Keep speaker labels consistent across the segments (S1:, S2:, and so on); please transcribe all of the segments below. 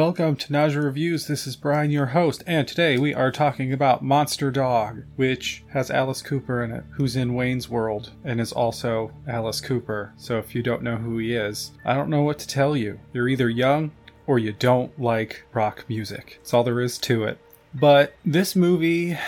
S1: Welcome to Nausea Reviews. This is Brian, your host, and today we are talking about Monster Dog, which has Alice Cooper in it, who's in Wayne's World and is also Alice Cooper. So if you don't know who he is, I don't know what to tell you. You're either young or you don't like rock music. That's all there is to it. But this movie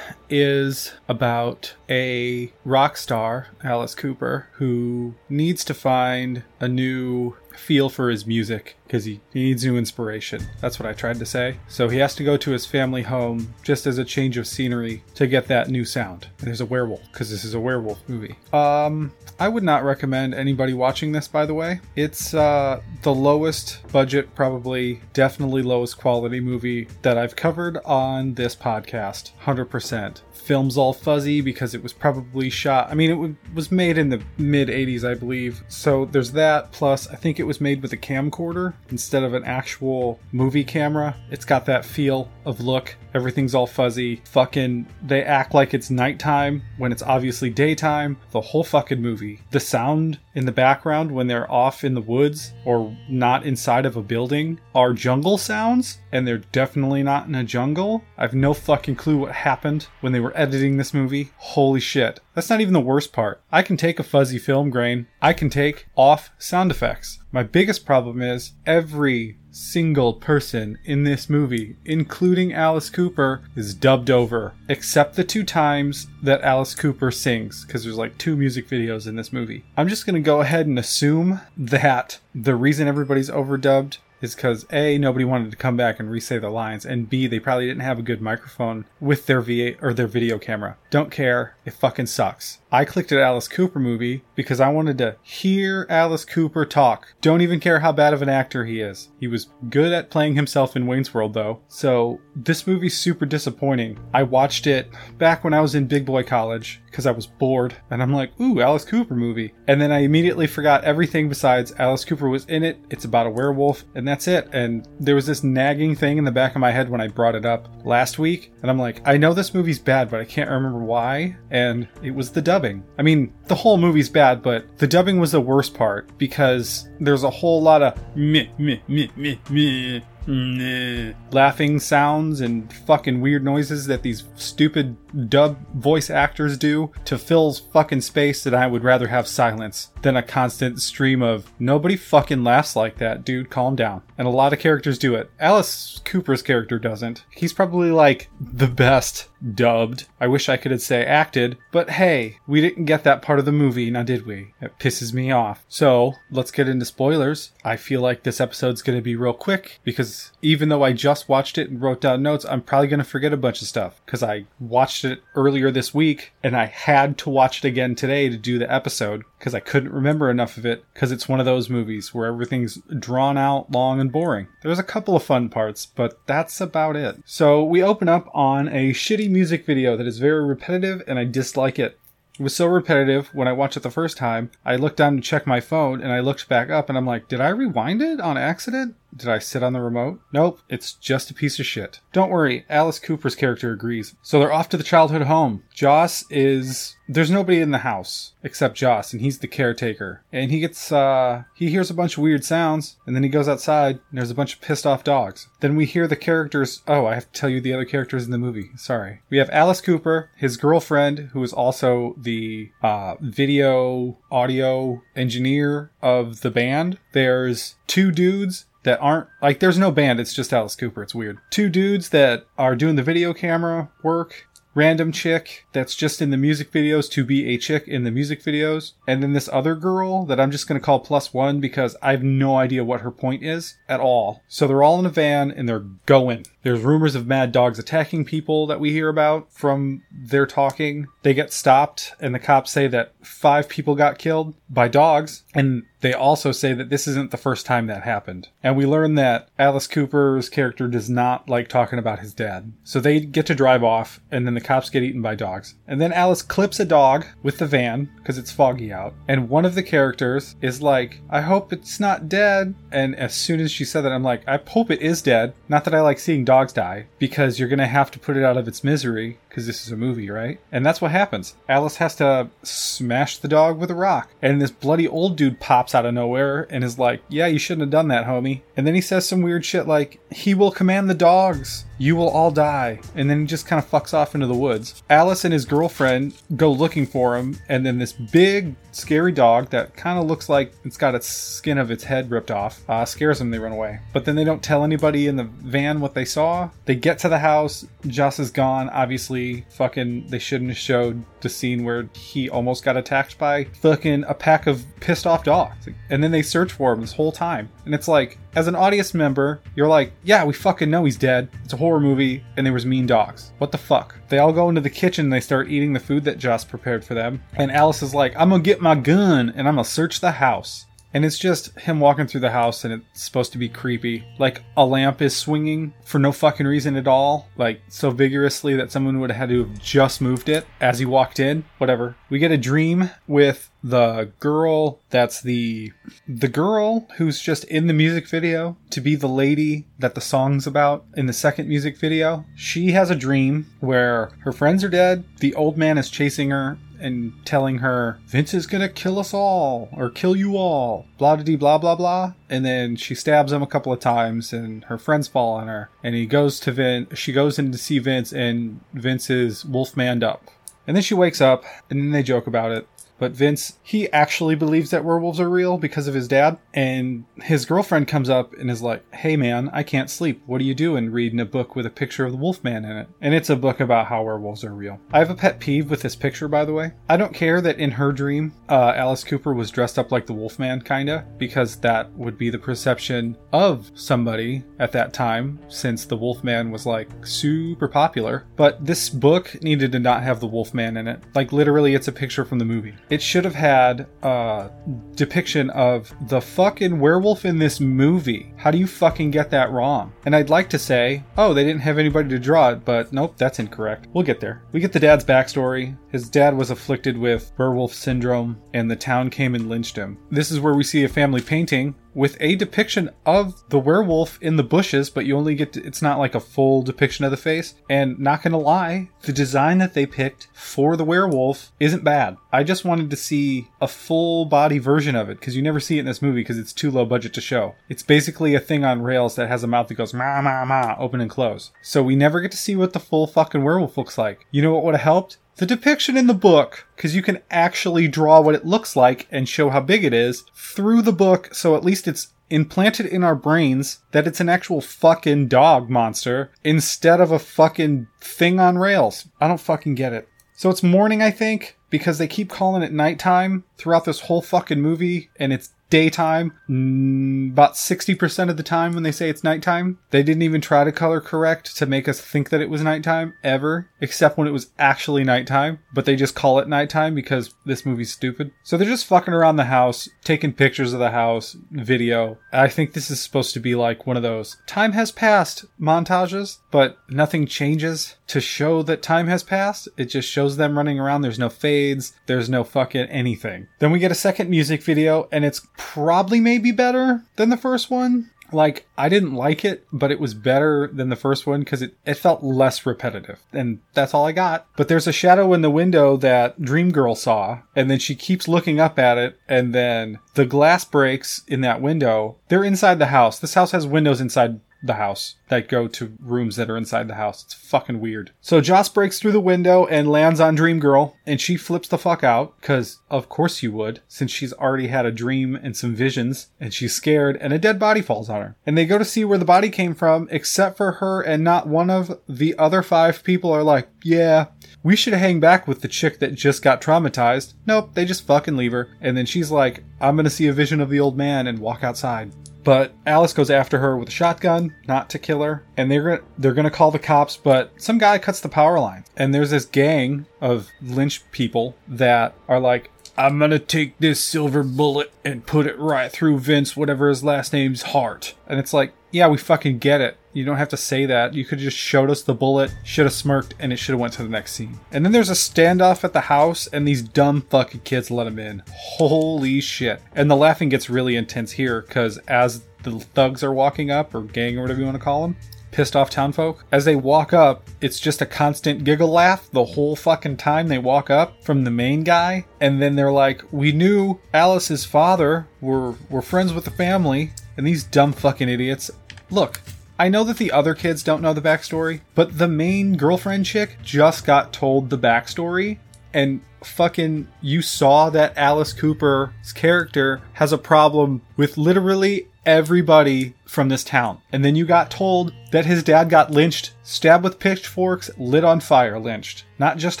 S1: is about a rock star, Alice Cooper, who needs to find a new feel for his music because he, needs new inspiration. That's what I tried to say. So he has to go to his family home just as a change of scenery to get that new sound. And there's a werewolf because this is a werewolf movie. Um, I would not recommend anybody watching this, by the way. It's uh, the lowest budget, probably definitely lowest quality movie that I've covered on this podcast. 100%. Film's all fuzzy because it was probably shot. I mean, it w- was made in the mid 80s, I believe. So there's that. Plus, I think it was made with a camcorder instead of an actual movie camera. It's got that feel of look. Everything's all fuzzy. Fucking, they act like it's nighttime when it's obviously daytime. The whole fucking movie. The sound in the background when they're off in the woods or not inside of a building are jungle sounds, and they're definitely not in a jungle. I have no fucking clue what happened when they were editing this movie. Holy shit. That's not even the worst part. I can take a fuzzy film grain, I can take off sound effects. My biggest problem is every single person in this movie, including Alice Cooper, is dubbed over, except the two times that Alice Cooper sings, because there's like two music videos in this movie. I'm just going to go ahead and assume that the reason everybody's overdubbed is because A, nobody wanted to come back and re-say the lines, and B, they probably didn't have a good microphone with their VA or their video camera. Don't care. It fucking sucks. I clicked at Alice Cooper movie because I wanted to hear Alice Cooper talk. Don't even care how bad of an actor he is. He was good at playing himself in Wayne's World though. So this movie's super disappointing. I watched it back when I was in big boy college because I was bored and I'm like, ooh, Alice Cooper movie. And then I immediately forgot everything besides Alice Cooper was in it. It's about a werewolf and that's it. And there was this nagging thing in the back of my head when I brought it up last week. And I'm like, I know this movie's bad, but I can't remember why. And it was the dubbing. I mean, the whole movie's bad, but the dubbing was the worst part because there's a whole lot of meh, meh, meh, meh, meh, Mm, eh, laughing sounds and fucking weird noises that these stupid dub voice actors do to fill fucking space that I would rather have silence than a constant stream of nobody fucking laughs like that, dude, calm down. And a lot of characters do it. Alice Cooper's character doesn't. He's probably like the best dubbed. I wish I could have say acted, but hey, we didn't get that part of the movie, now did we? It pisses me off. So, let's get into spoilers. I feel like this episode's gonna be real quick because even though I just watched it and wrote down notes, I'm probably gonna forget a bunch of stuff because I watched it earlier this week and I had to watch it again today to do the episode because I couldn't remember enough of it because it's one of those movies where everything's drawn out, long, and boring. There's a couple of fun parts, but that's about it. So we open up on a shitty music video that is very repetitive and I dislike it. It was so repetitive when I watched it the first time. I looked down to check my phone and I looked back up and I'm like, did I rewind it on accident? Did I sit on the remote? Nope, it's just a piece of shit. Don't worry, Alice Cooper's character agrees. So they're off to the childhood home. Joss is. There's nobody in the house except Joss, and he's the caretaker. And he gets, uh, he hears a bunch of weird sounds, and then he goes outside, and there's a bunch of pissed off dogs. Then we hear the characters. Oh, I have to tell you the other characters in the movie. Sorry. We have Alice Cooper, his girlfriend, who is also the, uh, video audio engineer of the band. There's two dudes that aren't like there's no band it's just alice cooper. It's weird. Two dudes that are doing the video camera work random chick that's just in the music videos to be a chick in the music videos and then this other girl that i'm just going to call plus one because i have no idea what her point is at all. So they're all in a van and they're going there's rumors of mad dogs attacking people that we hear about from their talking they get stopped and the cops say that five people got killed by dogs and they also say that this isn't the first time that happened. And we learn that Alice Cooper's character does not like talking about his dad. So they get to drive off, and then the cops get eaten by dogs. And then Alice clips a dog with the van because it's foggy out. And one of the characters is like, I hope it's not dead. And as soon as she said that, I'm like, I hope it is dead. Not that I like seeing dogs die, because you're going to have to put it out of its misery because this is a movie, right? And that's what happens. Alice has to smash the dog with a rock. And this bloody old dude pops out of nowhere and is like, Yeah, you shouldn't have done that, homie. And then he says some weird shit like, He will command the dogs. You will all die. And then he just kind of fucks off into the woods. Alice and his girlfriend go looking for him. And then this big, scary dog that kind of looks like it's got its skin of its head ripped off uh, scares them. They run away. But then they don't tell anybody in the van what they saw. They get to the house. Joss is gone. Obviously, fucking, they shouldn't have showed the scene where he almost got attacked by fucking a pack of pissed off dogs. And then they search for him this whole time. And it's like, as an audience member, you're like, yeah, we fucking know he's dead. It's a horror movie, and there was mean dogs. What the fuck? They all go into the kitchen and they start eating the food that Joss prepared for them. And Alice is like, I'm gonna get my gun and I'm gonna search the house. And it's just him walking through the house and it's supposed to be creepy. Like a lamp is swinging for no fucking reason at all. Like so vigorously that someone would have had to have just moved it as he walked in. Whatever. We get a dream with the girl that's the the girl who's just in the music video to be the lady that the song's about in the second music video. She has a dream where her friends are dead, the old man is chasing her and telling her Vince is gonna kill us all or kill you all, blah blah blah blah blah. And then she stabs him a couple of times, and her friends fall on her. And he goes to Vince. She goes in to see Vince, and Vince is wolfmaned up. And then she wakes up, and then they joke about it. But Vince, he actually believes that werewolves are real because of his dad. And his girlfriend comes up and is like, Hey man, I can't sleep. What are you doing reading a book with a picture of the Wolfman in it? And it's a book about how werewolves are real. I have a pet peeve with this picture, by the way. I don't care that in her dream, uh, Alice Cooper was dressed up like the Wolfman, kinda, because that would be the perception of somebody at that time, since the Wolfman was like super popular. But this book needed to not have the Wolfman in it. Like, literally, it's a picture from the movie. It should have had a depiction of the fucking werewolf in this movie. How do you fucking get that wrong? And I'd like to say, oh, they didn't have anybody to draw it, but nope, that's incorrect. We'll get there. We get the dad's backstory. His dad was afflicted with werewolf syndrome, and the town came and lynched him. This is where we see a family painting with a depiction of the werewolf in the bushes, but you only get to, it's not like a full depiction of the face. And not gonna lie, the design that they picked for the werewolf isn't bad. I just wanted to see a full body version of it because you never see it in this movie because it's too low budget to show. It's basically a thing on rails that has a mouth that goes ma ma ma, open and close. So we never get to see what the full fucking werewolf looks like. You know what would have helped? The depiction in the book, because you can actually draw what it looks like and show how big it is through the book, so at least it's implanted in our brains that it's an actual fucking dog monster instead of a fucking thing on rails. I don't fucking get it. So it's morning, I think, because they keep calling it nighttime throughout this whole fucking movie, and it's daytime mm, about 60% of the time when they say it's nighttime. They didn't even try to color correct to make us think that it was nighttime ever, except when it was actually nighttime. But they just call it nighttime because this movie's stupid. So they're just fucking around the house, taking pictures of the house, video. I think this is supposed to be like one of those time has passed montages, but nothing changes to show that time has passed. It just shows them running around. There's no fades. There's no fucking anything. Then we get a second music video and it's probably maybe better than the first one. Like, I didn't like it, but it was better than the first one because it, it felt less repetitive. And that's all I got. But there's a shadow in the window that Dream Girl saw, and then she keeps looking up at it, and then the glass breaks in that window. They're inside the house. This house has windows inside the house that go to rooms that are inside the house. It's fucking weird. So Joss breaks through the window and lands on Dream Girl, and she flips the fuck out, because of course you would, since she's already had a dream and some visions, and she's scared, and a dead body falls on her. And they go to see where the body came from, except for her, and not one of the other five people are like, yeah, we should hang back with the chick that just got traumatized. Nope, they just fucking leave her. And then she's like, I'm gonna see a vision of the old man and walk outside. But Alice goes after her with a shotgun, not to kill her, and they're they're gonna call the cops. But some guy cuts the power line, and there's this gang of lynch people that are like, "I'm gonna take this silver bullet and put it right through Vince, whatever his last name's, heart." And it's like, yeah, we fucking get it. You don't have to say that. You could just showed us the bullet, should have smirked, and it should have went to the next scene. And then there's a standoff at the house, and these dumb fucking kids let him in. Holy shit. And the laughing gets really intense here, because as the thugs are walking up, or gang, or whatever you want to call them, pissed off townfolk. As they walk up, it's just a constant giggle laugh the whole fucking time they walk up from the main guy. And then they're like, We knew Alice's father. We're, we're friends with the family. And these dumb fucking idiots. Look, I know that the other kids don't know the backstory, but the main girlfriend chick just got told the backstory. And fucking you saw that Alice Cooper's character has a problem with literally everybody from this town. And then you got told that his dad got lynched, stabbed with pitchforks, lit on fire, lynched. Not just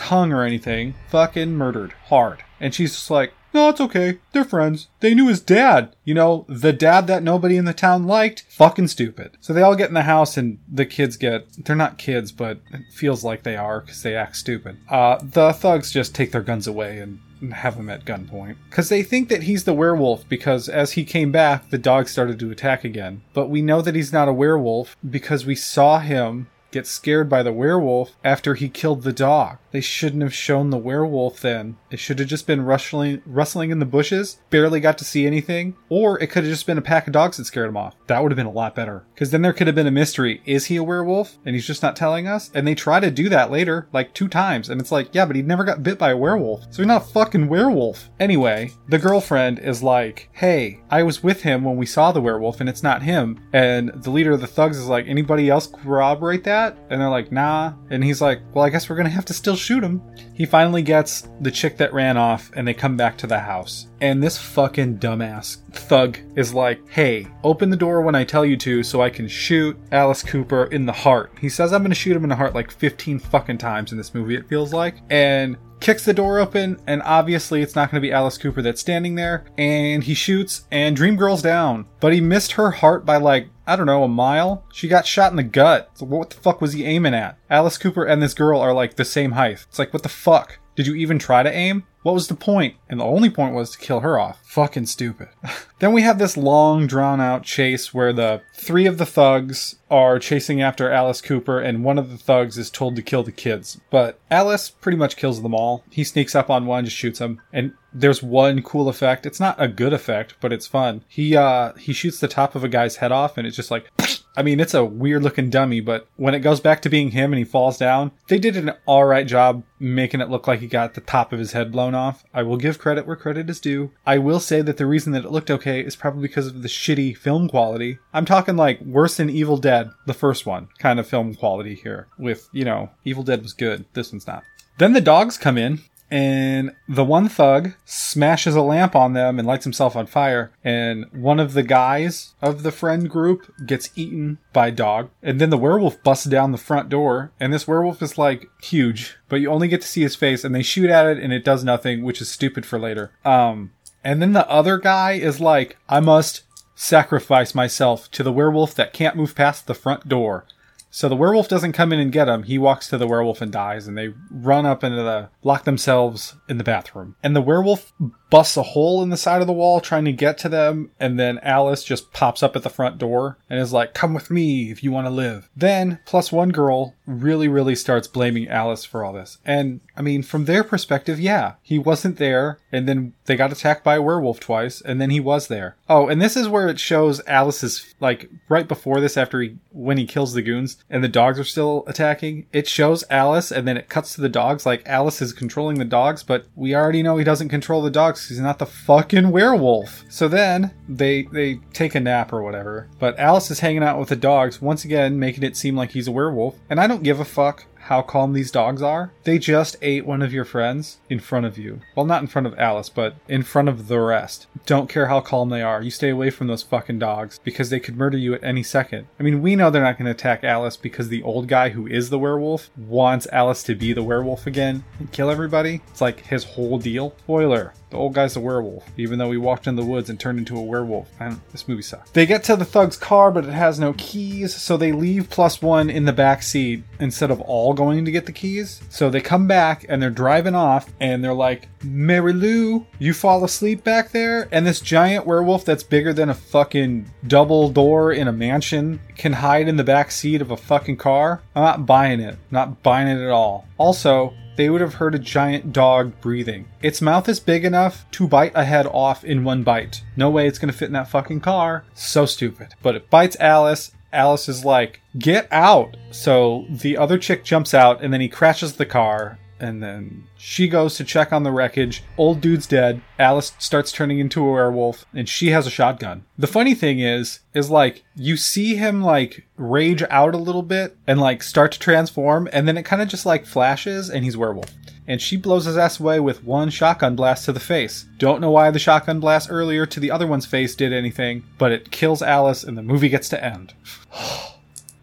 S1: hung or anything, fucking murdered. Hard. And she's just like, no, it's okay. They're friends. They knew his dad. You know, the dad that nobody in the town liked. Fucking stupid. So they all get in the house and the kids get, they're not kids, but it feels like they are because they act stupid. Uh, the thugs just take their guns away and have him at gunpoint. Because they think that he's the werewolf because as he came back, the dog started to attack again. But we know that he's not a werewolf because we saw him get scared by the werewolf after he killed the dog. They shouldn't have shown the werewolf then. It should have just been rustling, rustling in the bushes, barely got to see anything, or it could have just been a pack of dogs that scared him off. That would have been a lot better. Because then there could have been a mystery. Is he a werewolf? And he's just not telling us? And they try to do that later, like two times, and it's like, yeah, but he never got bit by a werewolf. So he's not fucking werewolf. Anyway, the girlfriend is like, hey, I was with him when we saw the werewolf, and it's not him. And the leader of the thugs is like, anybody else corroborate that? And they're like, nah. And he's like, well, I guess we're gonna have to still shoot him. He finally gets the chick that ran off, and they come back to the house. And this fucking dumbass thug is like, hey, open the door when I tell you to so I can shoot Alice Cooper in the heart. He says I'm gonna shoot him in the heart like 15 fucking times in this movie, it feels like. And kicks the door open, and obviously it's not going to be Alice Cooper that's standing there. And he shoots, and Dream Girl's down. But he missed her heart by like, I don't know, a mile? She got shot in the gut. So what the fuck was he aiming at? Alice Cooper and this girl are like the same height. It's like, what the fuck? Did you even try to aim? What was the point? And the only point was to kill her off. Fucking stupid. then we have this long, drawn out chase where the three of the thugs are chasing after Alice Cooper, and one of the thugs is told to kill the kids. But Alice pretty much kills them all. He sneaks up on one, just shoots him, and there's one cool effect. It's not a good effect, but it's fun. He uh he shoots the top of a guy's head off, and it's just like I mean, it's a weird looking dummy, but when it goes back to being him and he falls down, they did an alright job making it look like he got the top of his head blown off. I will give credit where credit is due. I will say that the reason that it looked okay is probably because of the shitty film quality. I'm talking like worse than Evil Dead, the first one, kind of film quality here. With, you know, Evil Dead was good, this one's not. Then the dogs come in and the one thug smashes a lamp on them and lights himself on fire and one of the guys of the friend group gets eaten by dog and then the werewolf busts down the front door and this werewolf is like huge but you only get to see his face and they shoot at it and it does nothing which is stupid for later. Um and then the other guy is like i must sacrifice myself to the werewolf that can't move past the front door so the werewolf doesn't come in and get him. He walks to the werewolf and dies, and they run up into the lock themselves in the bathroom. And the werewolf busts a hole in the side of the wall trying to get to them, and then Alice just pops up at the front door and is like, "Come with me if you want to live." Then plus one girl really, really starts blaming Alice for all this. And I mean, from their perspective, yeah, he wasn't there, and then they got attacked by a werewolf twice, and then he was there. Oh, and this is where it shows Alice's like right before this, after he when he kills the goons and the dogs are still attacking. It shows Alice, and then it cuts to the dogs. Like Alice is controlling the dogs, but we already know he doesn't control the dogs. He's not the fucking werewolf. So then they they take a nap or whatever. But Alice is hanging out with the dogs once again, making it seem like he's a werewolf. And I don't give a fuck how calm these dogs are. They just ate one of your friends in front of you. Well, not in front of Alice, but in front of the rest. Don't care how calm they are. You stay away from those fucking dogs because they could murder you at any second. I mean, we know they're not going to attack Alice because the old guy who is the werewolf wants Alice to be the werewolf again and kill everybody. It's like his whole deal. Spoiler. The old guy's a werewolf, even though he walked in the woods and turned into a werewolf. And this movie sucks. They get to the thug's car, but it has no keys, so they leave plus one in the back seat instead of all going to get the keys. So they come back and they're driving off, and they're like, Mary Lou, you fall asleep back there? And this giant werewolf that's bigger than a fucking double door in a mansion can hide in the back seat of a fucking car? I'm not buying it. Not buying it at all. Also, they would have heard a giant dog breathing. Its mouth is big enough to bite a head off in one bite. No way it's gonna fit in that fucking car. So stupid. But it bites Alice Alice is like, get out. So the other chick jumps out and then he crashes the car. And then she goes to check on the wreckage. Old dude's dead. Alice starts turning into a werewolf and she has a shotgun. The funny thing is, is like you see him like rage out a little bit and like start to transform and then it kind of just like flashes and he's werewolf and she blows his ass away with one shotgun blast to the face. Don't know why the shotgun blast earlier to the other one's face did anything, but it kills Alice and the movie gets to end.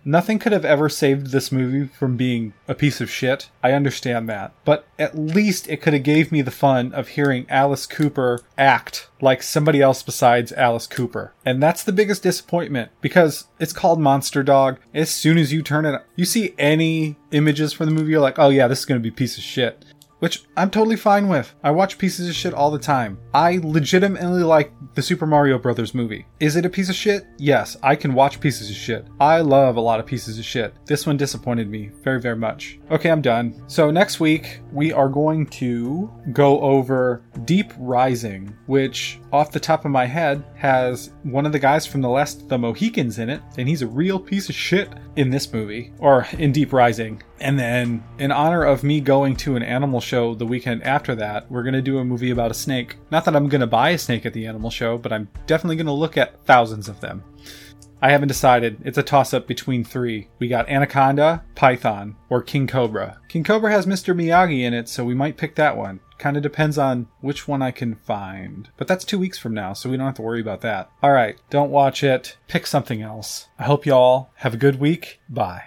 S1: Nothing could have ever saved this movie from being a piece of shit. I understand that. But at least it could have gave me the fun of hearing Alice Cooper act like somebody else besides Alice Cooper. And that's the biggest disappointment because it's called Monster Dog. As soon as you turn it, you see any images from the movie, you're like, oh yeah, this is going to be piece of shit which I'm totally fine with. I watch pieces of shit all the time. I legitimately like the Super Mario Brothers movie. Is it a piece of shit? Yes, I can watch pieces of shit. I love a lot of pieces of shit. This one disappointed me very, very much. Okay, I'm done. So next week, we are going to go over Deep Rising, which off the top of my head has one of the guys from the last the Mohicans in it, and he's a real piece of shit in this movie, or in Deep Rising. And then, in honor of me going to an animal show the weekend after that, we're to do a movie about a snake. Not that I'm to buy a snake at the animal show, but I'm definitely to look at thousands of them. I haven't decided. It's a toss up between three. We got Anaconda, Python, or King Cobra. King Cobra has Mr. Miyagi in it, so we might pick that one. Kind of depends on which one I can find. But that's two weeks from now, so we don't have to worry about that. Alright, don't watch it. Pick something else. I hope y'all have a good week. Bye.